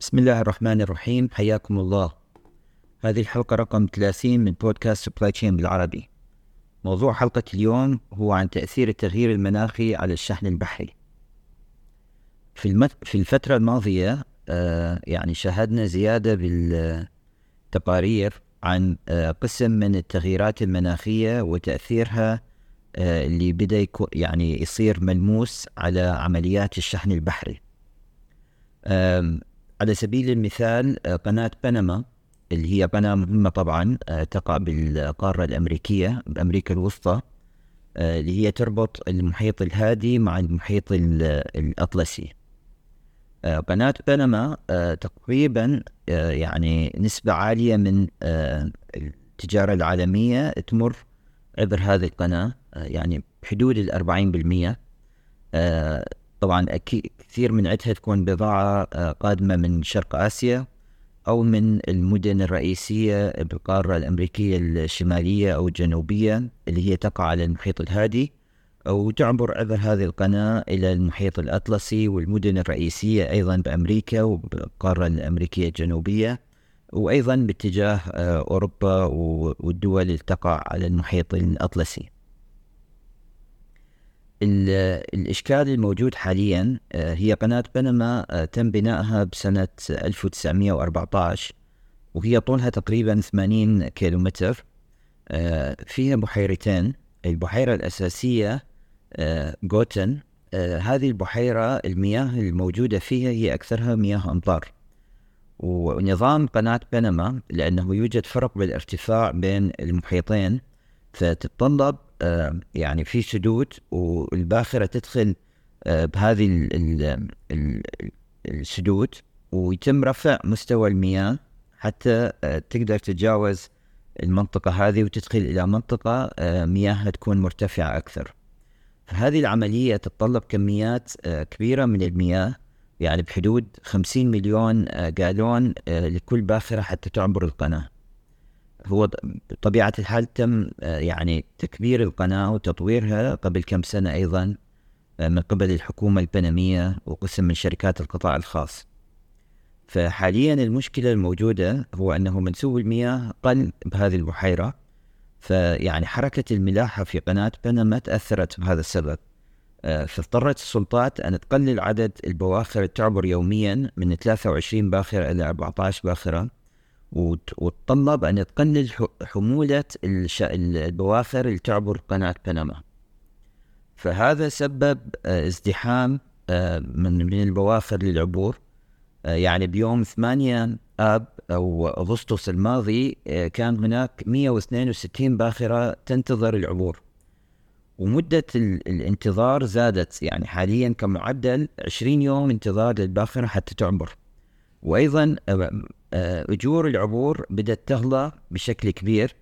بسم الله الرحمن الرحيم حياكم الله هذه الحلقة رقم 30 من بودكاست سبلاي تشين بالعربي. موضوع حلقة اليوم هو عن تأثير التغيير المناخي على الشحن البحري. في, المت... في الفترة الماضية آه يعني شاهدنا زيادة بالتقارير عن آه قسم من التغييرات المناخية وتأثيرها اللي بدأ يكو... يعني يصير ملموس على عمليات الشحن البحري. على سبيل المثال آه، قناة بنما اللي هي قناة مهمة طبعا آه، تقع بالقارة الأمريكية بأمريكا الوسطى آه، اللي هي تربط المحيط الهادي مع المحيط الأطلسي. قناة بنما تقريبا يعني نسبة عالية من التجارة العالمية تمر عبر هذه القناة. يعني بحدود الأربعين بالمية. طبعا أكيد كثير من عدها تكون بضاعة آه، قادمة من شرق آسيا أو من المدن الرئيسية بالقارة الأمريكية الشمالية أو الجنوبية اللي هي تقع على المحيط الهادي أو تعبر عبر هذه القناة إلى المحيط الأطلسي والمدن الرئيسية أيضا بأمريكا وبالقارة الأمريكية الجنوبية وأيضا باتجاه آه، أوروبا والدول اللي تقع على المحيط الأطلسي. الإشكال الموجود حاليا آه، هي قناة بنما آه، تم بنائها بسنة 1914 وهي طولها تقريبا 80 كيلومتر. آه، فيها بحيرتين. البحيرة الأساسية جوتن. هذه البحيرة المياه الموجودة فيها هي أكثرها مياه أمطار ونظام قناة بنما لأنه يوجد فرق بالارتفاع بين المحيطين فتتطلب يعني في سدود والباخرة تدخل بهذه السدود ويتم رفع مستوى المياه حتى تقدر تتجاوز المنطقة هذه وتدخل إلى منطقة مياهها تكون مرتفعة أكثر. فهذه العملية تتطلب كميات كبيرة من المياه يعني بحدود 50 مليون جالون لكل باخرة حتى تعبر القناة. هو بطبيعة الحال تم آه، يعني تكبير القناة وتطويرها قبل كم سنة أيضا آه، من قبل الحكومة البنمية وقسم من شركات القطاع الخاص. فحاليا المشكلة الموجودة هو أنه منسوب المياه قل بهذه البحيرة. فيعني حركة الملاحة في قناة بنما تأثرت بهذا السبب. آه، فاضطرت السلطات أن تقلل عدد البواخر تعبر يوميا من 23 باخرة إلى 14 باخرة. وتطلب أن تقلل حمولة البواخر اللي تعبر قناة بنما. فهذا سبب آه، ازدحام آه، من من البواخر للعبور. آه، يعني بيوم 8 آب أو أغسطس الماضي كان هناك 162 باخرة تنتظر العبور. ومدة الانتظار زادت يعني حاليا كمعدل 20 يوم انتظار للباخرة حتى تعبر. وأيضا آه، أجور العبور بدأت تغلى بشكل كبير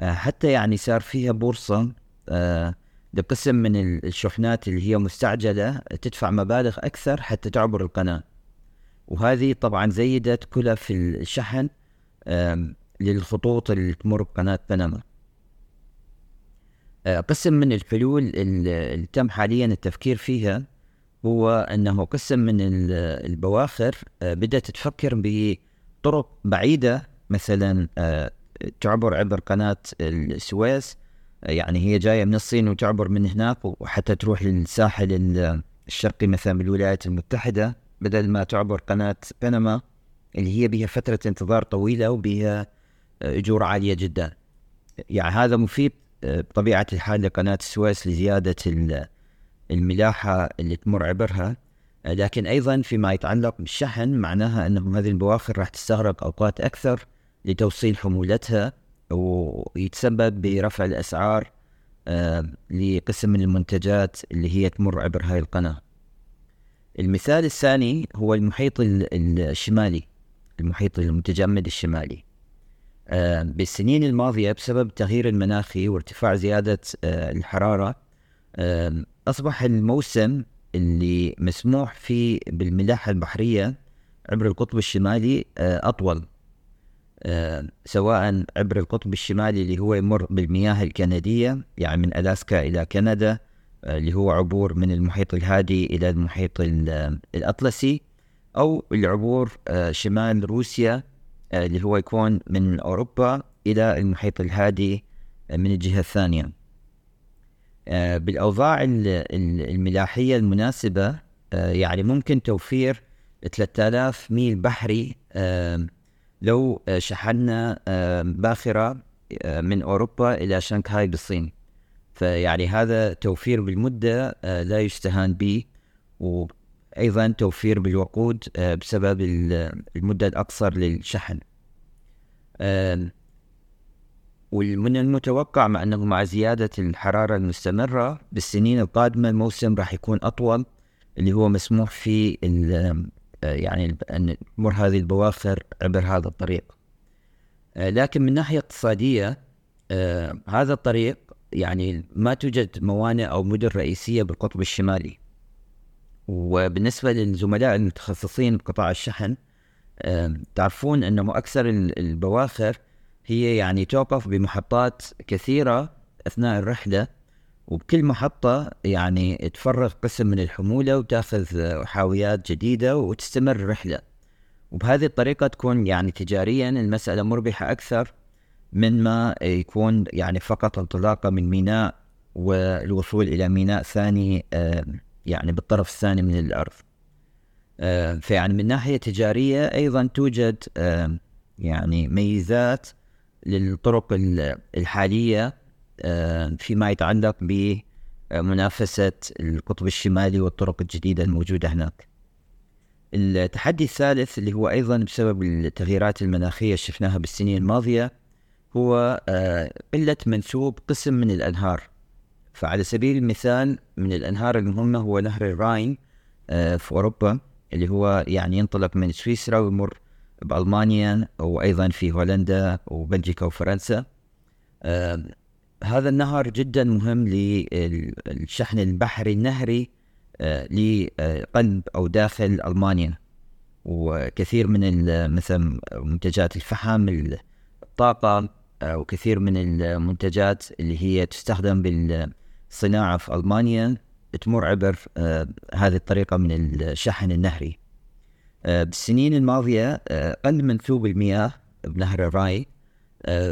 آه، حتى يعني صار فيها بورصة آه، لقسم من الشحنات اللي هي مستعجلة تدفع مبالغ أكثر حتى تعبر القناة. وهذه طبعا زيدت كلف الشحن للخطوط اللي تمر بقناة بنما. قسم من الحلول اللي تم حاليا التفكير فيها هو أنه قسم من البواخر بدأت تفكر ب طرق بعيدة مثلا آه، تعبر عبر قناة السويس آه، يعني هي جاية من الصين وتعبر من هناك وحتى تروح للساحل الشرقي مثلا بالولايات المتحدة بدل ما تعبر قناة بنما اللي هي بها فترة انتظار طويلة وبها آه، أجور عالية جدا. يعني هذا مفيد بطبيعة الحال لقناة السويس لزيادة الملاحة اللي تمر عبرها لكن أيضا فيما يتعلق بالشحن معناها انه هذه البواخر راح تستغرق أوقات أكثر لتوصيل حمولتها ويتسبب برفع الأسعار آه، لقسم من المنتجات اللي هي تمر عبر هاي القناة. المثال الثاني هو المحيط الشمالي المحيط المتجمد الشمالي. آه، بالسنين الماضية بسبب التغيير المناخي وارتفاع زيادة آه، أصبح الموسم اللي مسموح فيه بالملاحة البحرية عبر القطب الشمالي آه، أطول آه، سواء عبر القطب الشمالي اللي هو يمر بالمياه الكندية يعني من ألاسكا إلى كندا اللي هو عبور من المحيط الهادي إلى المحيط الأطلسي أو العبور شمال روسيا اللي هو يكون من أوروبا إلى المحيط الهادي من الجهة الثانية. بالأوضاع الملاحية المناسبة يعني ممكن توفير 3000 ميل بحري لو شحنا باخرة من أوروبا إلى شنغهاي بالصين. فيعني هذا توفير بالمدة لا يستهان به وأيضا توفير بالوقود بسبب المدة الأقصر للشحن. ومن المتوقع مع أنه مع زيادة الحرارة المستمرة بالسنين القادمة الموسم راح يكون أطول اللي هو مسموح فيه يعني أن تمر هذه البواخر عبر هذا الطريق. لكن من ناحية اقتصادية هذا الطريق يعني ما توجد موانئ أو مدن رئيسية بالقطب الشمالي. وبالنسبة للزملاء المتخصصين بقطاع الشحن تعرفون أنه أكثر البواخر هي يعني توقف بمحطات كثيرة أثناء الرحلة وبكل محطة يعني تفرغ قسم من الحمولة وتأخذ حاويات جديدة وتستمر الرحلة وبهذه الطريقة تكون يعني تجاريا المسألة مربحة أكثر من ما يكون يعني فقط انطلاقة من ميناء والوصول إلى ميناء ثاني يعني بالطرف الثاني من الأرض. فيعني من ناحية تجارية أيضا توجد يعني ميزات للطرق الحالية فيما يتعلق بمنافسة القطب الشمالي والطرق الجديدة الموجودة هناك. التحدي الثالث اللي هو أيضا بسبب التغييرات المناخية شفناها بالسنين الماضية هو قلة منسوب قسم من الأنهار. فعلى سبيل المثال من الأنهار المهمة هو نهر الراين في أوروبا اللي هو يعني ينطلق من سويسرا ويمر بألمانيا وأيضا في هولندا وبلجيكا وفرنسا. هذا النهر جدا مهم للشحن البحري النهري لقلب أو داخل ألمانيا. وكثير من مثل منتجات الفحم الطاقة وكثير من المنتجات اللي هي تستخدم بالصناعة في ألمانيا تمر عبر هذه الطريقة من الشحن النهري. بالسنين الماضية قل منسوب المياه بنهر الراي.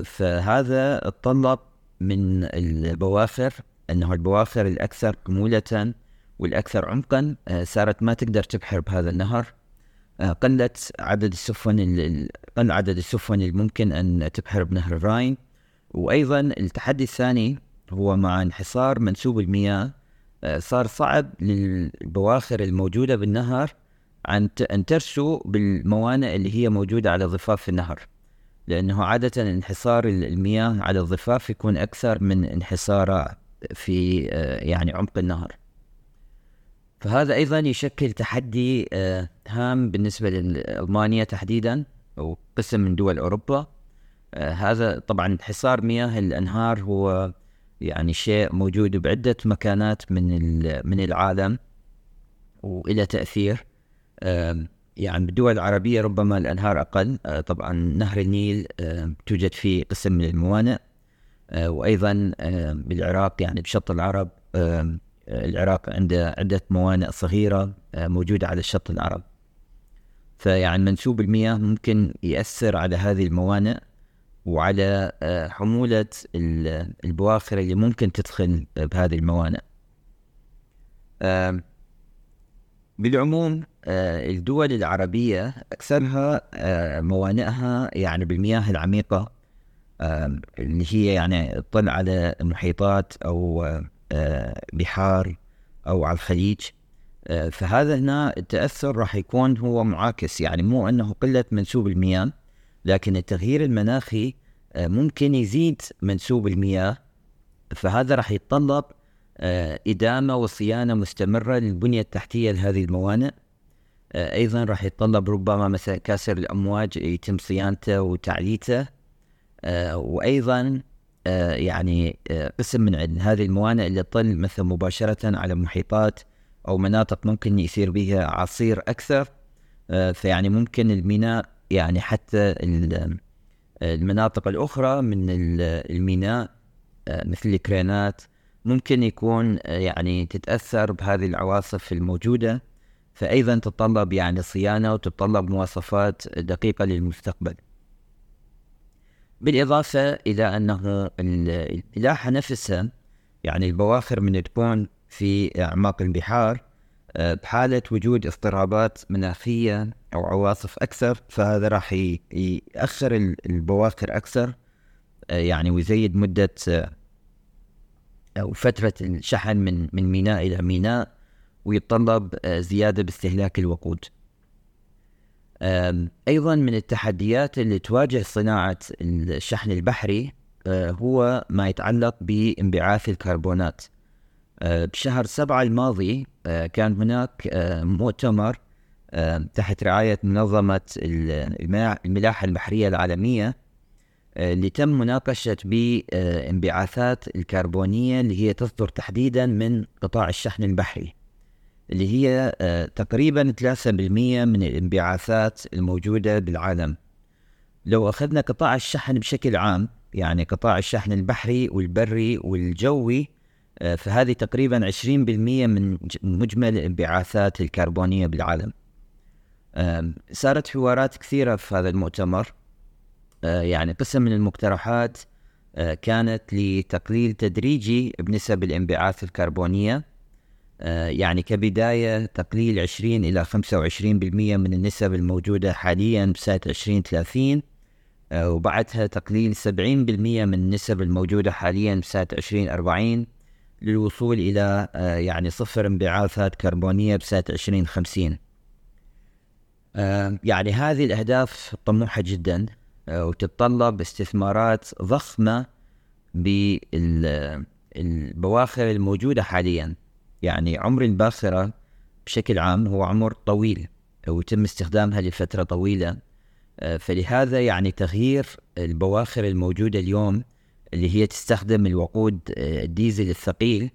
فهذا تطلب من البواخر أنه البواخر الأكثر كمولة والأكثر عمقا صارت ما تقدر تبحر بهذا النهر. قلت عدد السفن قل عدد السفن الممكن أن تبحر بنهر الراين وأيضا التحدي الثاني هو مع انحصار منسوب المياه. صار صعب للبواخر الموجودة بالنهر أن ترسو بالموانئ اللي هي موجودة على ضفاف النهر. لأنه عادة انحصار المياه على الضفاف يكون أكثر من انحصاره في يعني عمق النهر. فهذا أيضا يشكل تحدي هام بالنسبة لألمانيا تحديدا أو قسم من دول أوروبا. هذا طبعا انحصار مياه الأنهار هو يعني شيء موجود بعدة مكانات من من العالم وإلى تأثير. يعني بالدول العربية ربما الأنهار أقل. طبعا نهر النيل توجد فيه قسم من الموانئ. وأيضا بالعراق يعني بشط العرب العراق عنده عدة موانئ صغيرة موجودة على الشط العرب. فيعني منسوب المياه ممكن يأثر على هذه الموانئ وعلى حمولة البواخر اللي ممكن تدخل بهذه الموانئ. بالعموم الدول العربية أكثرها موانئها يعني بالمياه العميقة اللي هي يعني تطل على محيطات أو بحار أو على الخليج. فهذا هنا التأثر راح يكون هو معاكس. يعني مو أنه قلة منسوب المياه لكن التغيير المناخي ممكن يزيد منسوب المياه. فهذا راح يتطلب إدامة وصيانة مستمرة للبنية التحتية لهذه الموانئ. أيضا راح يتطلب ربما مثلا كاسر الأمواج يتم صيانته وتعليته. وأيضا يعني قسم من هذه الموانئ اللي تطل مثلا مباشرة على محيطات أو مناطق ممكن يصير بها عصير أكثر. فيعني ممكن الميناء يعني حتى المناطق الأخرى من الميناء مثل الكرينات ممكن يكون يعني تتأثر بهذه العواصف الموجودة فأيضا تتطلب يعني صيانة وتتطلب مواصفات دقيقة للمستقبل. بالإضافة إلى أنه الملاحة نفسها يعني البواخر من تكون في أعماق البحار آه، بحالة وجود اضطرابات مناخية أو عواصف أكثر فهذا راح يأخر البواخر أكثر آه، يعني ويزيد مدة آه، أو فترة الشحن من من ميناء إلى ميناء ويتطلب زيادة باستهلاك الوقود. أيضا من التحديات اللي تواجه صناعة الشحن البحري هو ما يتعلق بانبعاث الكربونات. بشهر سبعة الماضي كان هناك مؤتمر تحت رعاية منظمة الملاحة البحرية العالمية اللي تم مناقشة بانبعاثات الكربونية اللي هي تصدر تحديدا من قطاع الشحن البحري اللي هي تقريبا 3% من الانبعاثات الموجودة بالعالم. لو أخذنا قطاع الشحن بشكل عام يعني قطاع الشحن البحري والبري والجوي فهذه تقريبا 20% من مجمل الانبعاثات الكربونية بالعالم. صارت حوارات كثيرة في هذا المؤتمر. آه، يعني قسم من المقترحات آه، كانت لتقليل تدريجي بنسب الانبعاث الكربونية آه، يعني كبداية تقليل 20 إلى 25% من النسب الموجودة حاليا بسنة 2030 وبعدها تقليل 70% من النسب الموجودة حاليا بسنة 2040 للوصول إلى يعني صفر انبعاثات كربونية بسنة 2050 يعني هذه الأهداف طموحة جدا. آه، وتتطلب استثمارات ضخمة بالبواخر الموجودة حاليا. يعني عمر الباخرة بشكل عام هو عمر طويل ويتم استخدامها لفترة طويلة. آه، فلهذا يعني تغيير البواخر الموجودة اليوم اللي هي تستخدم الوقود آه، الديزل الثقيل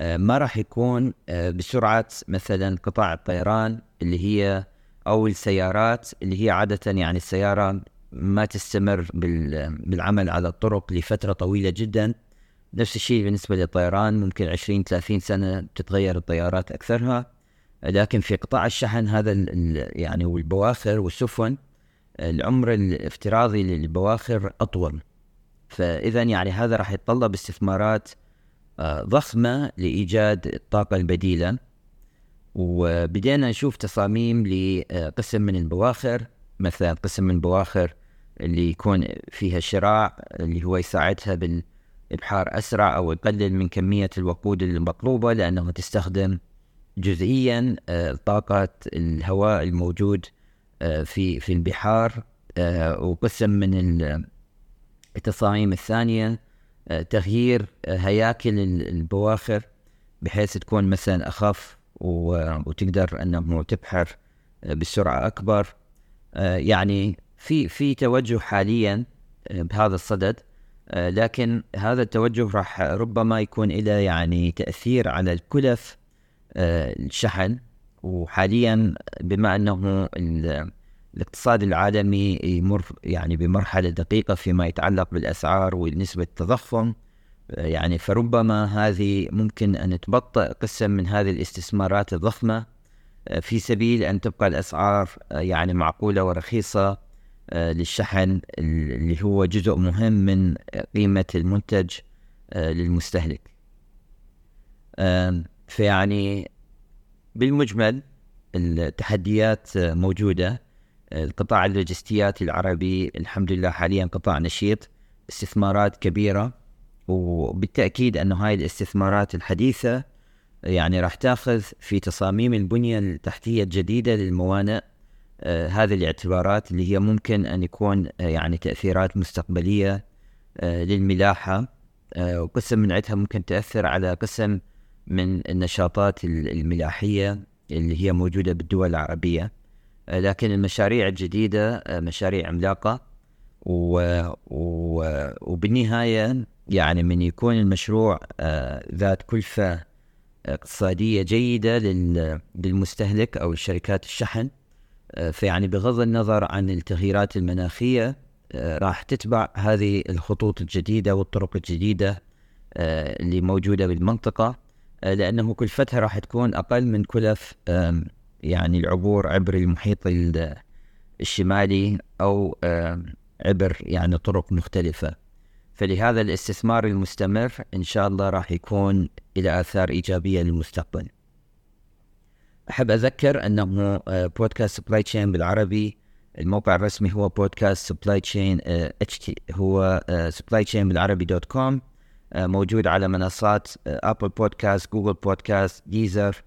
ما راح يكون بسرعة مثلا قطاع الطيران اللي هي أو السيارات اللي هي عادة يعني السيارة ما تستمر بالعمل على الطرق لفترة طويلة جدا. نفس الشيء بالنسبة للطيران ممكن 20 30 سنة تتغير الطيارات أكثرها. لكن في قطاع الشحن هذا يعني والبواخر والسفن العمر الافتراضي للبواخر أطول. فإذا يعني هذا راح يتطلب استثمارات آه، ضخمة لإيجاد الطاقة البديلة. وبدينا نشوف تصاميم لقسم من البواخر مثلا قسم من البواخر اللي يكون فيها شراع اللي هو يساعدها بالإبحار أسرع أو يقلل من كمية الوقود المطلوبة لأنه تستخدم جزئيا آه، طاقة الهواء الموجود آه، في في البحار آه، وقسم من التصاميم الثانية تغيير هياكل البواخر بحيث تكون مثلا أخف وتقدر أنه تبحر بسرعة أكبر يعني في في توجه حاليا آه، بهذا الصدد آه، لكن هذا التوجه راح ربما يكون له يعني تأثير على الكلف آه، الشحن. وحاليا بما أنه الاقتصاد العالمي يمر يعني بمرحلة دقيقة فيما يتعلق بالأسعار ونسبة التضخم يعني فربما هذه ممكن أن تبطئ قسم من هذه الاستثمارات الضخمة في سبيل أن تبقى الأسعار يعني معقولة ورخيصة. للشحن اللي هو جزء مهم من قيمة المنتج آه، للمستهلك. فيعني بالمجمل التحديات موجودة. القطاع اللوجستيات العربي الحمد لله حاليا قطاع نشيط استثمارات كبيرة وبالتأكيد أنه هاي الاستثمارات الحديثة يعني راح تأخذ في تصاميم البنية التحتية الجديدة للموانئ آه، هذه الاعتبارات اللي هي ممكن أن يكون آه، يعني تأثيرات مستقبلية آه، للملاحة. وقسم من عدها ممكن تأثر على قسم من النشاطات الملاحية اللي هي موجودة بالدول العربية. لكن المشاريع الجديدة مشاريع عملاقة. و... و... وبالنهاية يعني من يكون المشروع ذات كلفة اقتصادية جيدة للمستهلك أو شركات الشحن آه، فيعني بغض النظر عن التغييرات المناخية آه، راح تتبع هذه الخطوط الجديدة والطرق الجديدة اللي موجودة بالمنطقة لأنه كلفتها راح تكون أقل من كلف يعني العبور عبر المحيط الشمالي أو عبر يعني طرق مختلفة. فلهذا الاستثمار المستمر إن شاء الله راح يكون إلى آثار إيجابية للمستقبل. أحب أذكر أنه podcast supply chain بالعربي الموقع الرسمي هو podcast supply chain اتش تي هو supply chain بالعربي dot com موجود على منصات Apple Podcast Google Podcast Deezer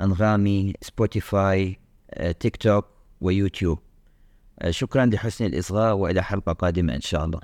أنغامي سبوتيفاي تيك توك ويوتيوب شكرا لحسن الإصغاء وإلى حلقة قادمة إن شاء الله.